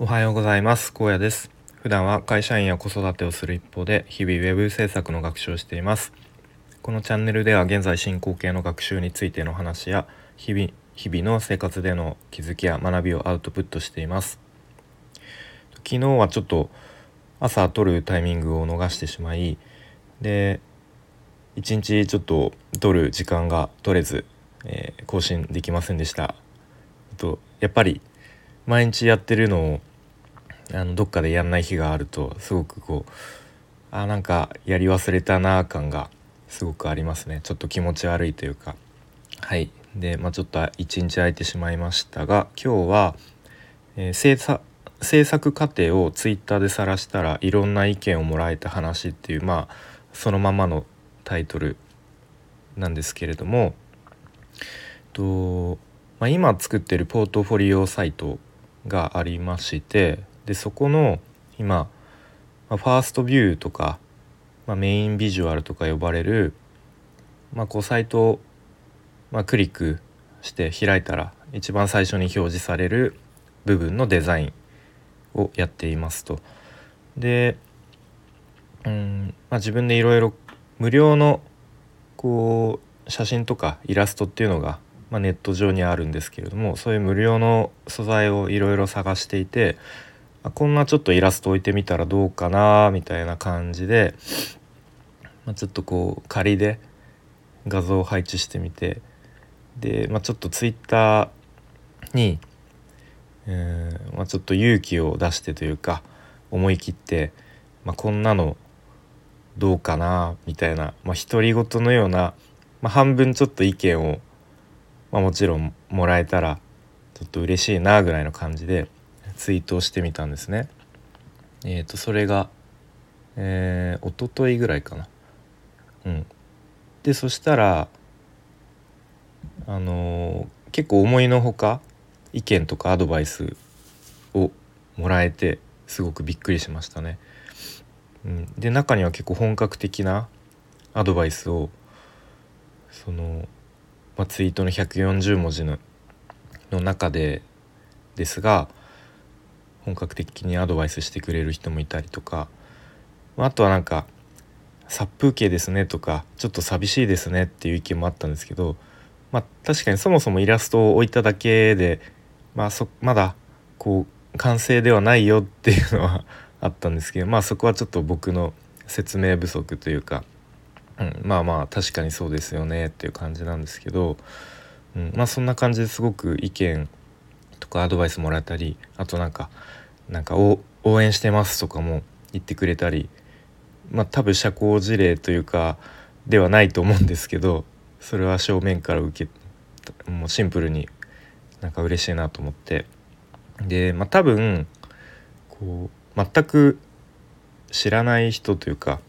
おはようございます。高野です。普段は会社員や子育てをする一方で日々ウェブ制作の学習をしています。このチャンネルでは現在進行形の学習についての話や日々日々の生活での気づきや学びをアウトプットしています。昨日はちょっと朝撮るタイミングを逃してしまいで一日ちょっと撮る時間が取れず、えー、更新できませんでした。とやっぱり毎日やってるのをあのどっかでやんない日があるとすごくこうあなんかやり忘れたな感がすごくありますね。ちょっと気持ち悪いというか。はい。でまあちょっと一日空いてしまいましたが今日は、えー、制作制作過程をツイッターで晒したらいろんな意見をもらえた話っていうまあそのままのタイトルなんですけれどもと、まあ、今作ってるポートフォリオサイトがありましてでそこの今、まあ、ファーストビューとか、まあ、メインビジュアルとか呼ばれる、まあ、こうサイトを、まあ、クリックして開いたら一番最初に表示される部分のデザインをやっていますと。でうん、まあ、自分でいろいろ無料のこう写真とかイラストっていうのがまあ、ネット上にあるんですけれどもそういう無料の素材をいろいろ探していて、こんなちょっとイラスト置いてみたらどうかなみたいな感じで、まあ、ちょっとこう仮で画像を配置してみてで、まあ、ちょっとツイッターに、えーまあ、ちょっと勇気を出してというか思い切って、まあ、こんなのどうかなみたいなま独り、言のような、まあ、半分ちょっと意見をまあ、もちろんもらえたらちょっと嬉しいなぐらいの感じでツイートをしてみたんですね。えー、とそれが、えー、一昨日ぐらいかな。うん、でそしたらあのー、結構思いのほか意見とかアドバイスをもらえてすごくびっくりしましたね。うん、で中には結構本格的なアドバイスをそのまあ、ツイートの140文字のの中でですが本格的にアドバイスしてくれる人もいたりとか、まあ、あとはなんか「殺風景ですね」とか「ちょっと寂しいですね」っていう意見もあったんですけど、まあ、確かにそもそもイラストを置いただけで、まあそ、まだこう完成ではないよっていうのはあったんですけど、まあ、そこはちょっと僕の説明不足というかうん、まあまあ確かにそうですよねっていう感じなんですけど、うん、まあそんな感じですごく意見とかアドバイスもらったりあとなんかなんか応援してますとかも言ってくれたりまあ多分社交辞令というかではないと思うんですけどそれは正面から受けもうシンプルになんか嬉しいなと思って。でまあ多分こう全く知らない人というか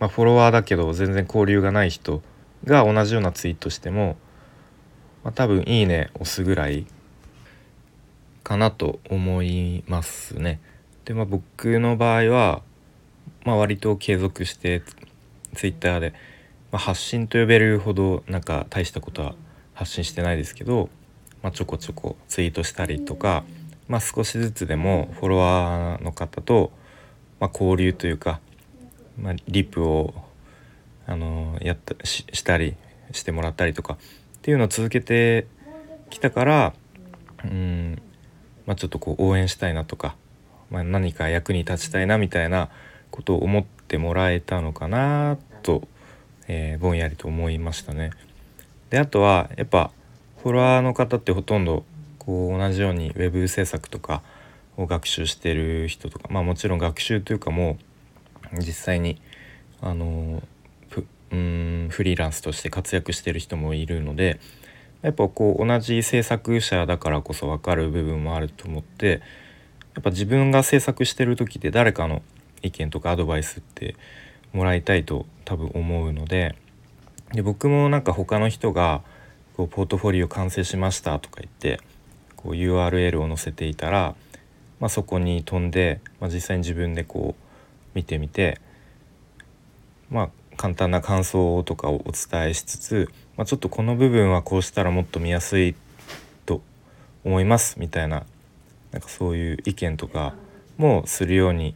まあ、フォロワーだけど全然交流がない人が同じようなツイートしても、まあ、多分「いいね」押すぐらいかなと思いますね。でまあ僕の場合は、まあ、割と継続してツイッターで、まあ、発信と呼べるほどなんか大したことは発信してないですけど、まあ、ちょこちょこツイートしたりとか、まあ、少しずつでもフォロワーの方と、まあ、交流というかまあ、リップをあのやったししたりしてもらったりとかっていうのを続けてきたからうん、まあ、ちょっとこう応援したいなとか、まあ、何か役に立ちたいなみたいなことを思ってもらえたのかなと、えー、ぼんやりと思いましたね。であとはやっぱフォロワーの方ってほとんどこう同じように web 制作とかを学習してる人とかまあもちろん学習というかもう実際にあのうんフリーランスとして活躍してる人もいるのでやっぱこう同じ制作者だからこそ分かる部分もあると思ってやっぱ自分が制作してる時って誰かの意見とかアドバイスってもらいたいと多分思うのでで僕もなんか他の人がこうポートフォリオ完成しましたとか言ってこう URL を載せていたら、まあ、そこに飛んで、まあ、実際に自分でこう見てみてまあ簡単な感想とかをお伝えしつつ、まあ、ちょっとこの部分はこうしたらもっと見やすいと思いますみたいななんかそういう意見とかもするように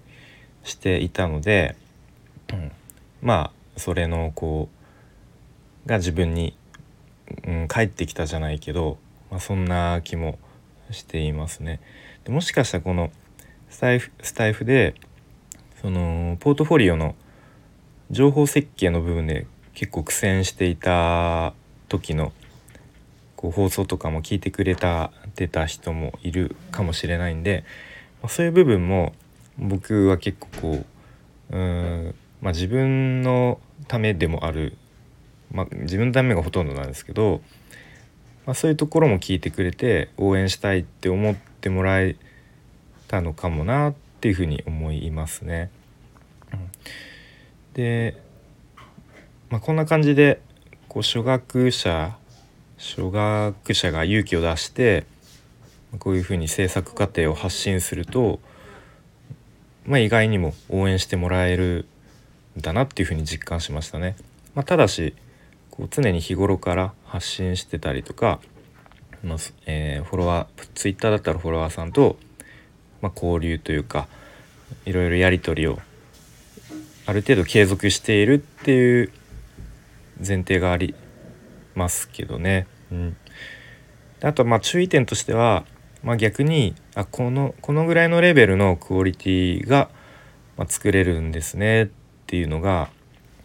していたので、うん、まあそれのこうが自分に、うん、返ってきたじゃないけど、まあ、そんな気もしていますね。でもしかしたらこのスタイフスタイフでそのポートフォリオの情報設計の部分で結構苦戦していた時のこう放送とかも聞いてくれたてた人もいるかもしれないんで、まあ、そういう部分も僕は結構こううん、まあ、自分のためでもある、まあ、自分のためがほとんどなんですけど、まあ、そういうところも聞いてくれて応援したいって思ってもらえたのかもなっていうふうに思いますね。うん、で、まあ、こんな感じでこう初学者初学者が勇気を出してこういうふうに制作過程を発信すると、まあ、意外にも応援してもらえるんだなっていうふうに実感しましたね。まあ、ただしこう常に日頃から発信してたりとか、まあえー、フォロワーツイッターだったらフォロワーさんと、まあ、交流というかいろいろやり取りをある程度継続しているっていう前提がありますけどね。うん、あとまあ注意点としては、まあ、逆にあこのこのぐらいのレベルのクオリティが、ま、作れるんですねっていうのが、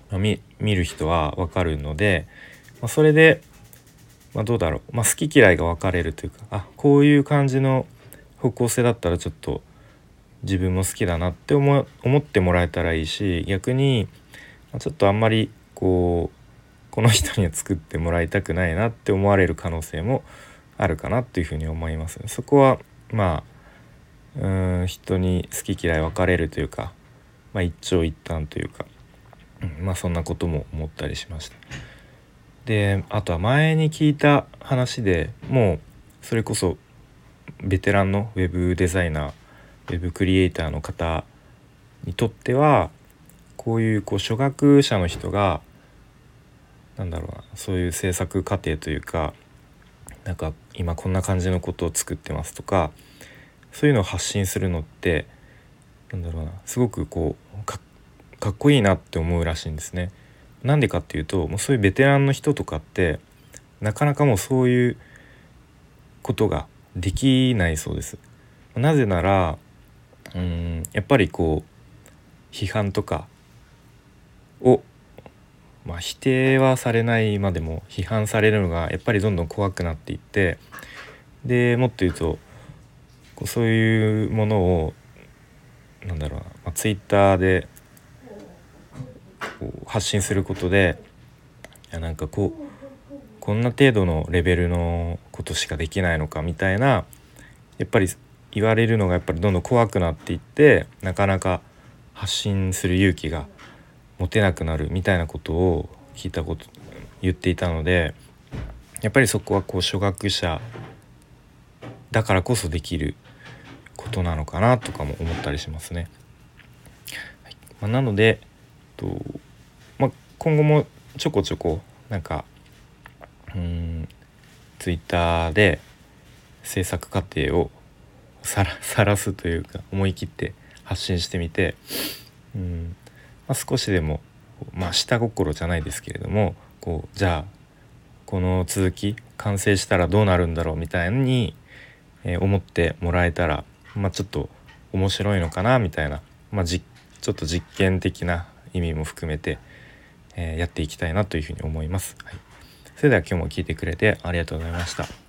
まあ、見る人は分かるので、まあ、それで、まあ、どうだろう、ま、好き嫌いが分かれるというかあこういう感じの方向性だったらちょっと自分も好きだなって思思ってもらえたらいいし逆にちょっとあんまりこうこの人には作ってもらいたくないなって思われる可能性もあるかなっていうふうに思います。そこはまあうん人に好き嫌い分かれるというか、まあ、一長一短というか、うん、まあそんなことも思ったりしました。であとは前に聞いた話でもうそれこそベテランのウェブデザイナーウェブクリエイターの方にとってはこういうこう初学者の人がなんだろうなそういう制作過程というかなんか今こんな感じのことを作ってますとかそういうのを発信するのってなんだろうなすごくこうかっこいいなって思うらしいんですね。なんでかっていうともうそういうベテランの人とかってなかなかもうそういうことができないそうです。なぜならうんやっぱりこう批判とかをまあ、否定はされないまでも批判されるのがやっぱりどんどん怖くなっていってでもっと言うとこうそういうものをなんだろうな、まあ、ツイッターでこう発信することでいやなんかこうこんな程度のレベルのことしかできないのかみたいなやっぱり言われるのがやっぱりどんどん怖くなっていってなかなか発信する勇気が持てなくなるみたいなことを聞いたこと言っていたのでやっぱりそこはこう初学者だからこそできることなのかなとかも思ったりしますね。はいまあ、なのでと、まあ、今後もちょこちょこなんかうんツイッターで制作過程をさらすというか思い切って発信してみてうんまあ、少しでも、まあ、下心じゃないですけれどもこうじゃあこの続き完成したらどうなるんだろうみたいに、えー、思ってもらえたら、まあ、ちょっと面白いのかなみたいな、まあ、じちょっと実験的な意味も含めて、えー、やっていきたいなというふうに思います。はい、それでは今日も聞いてくれてありがとうございました。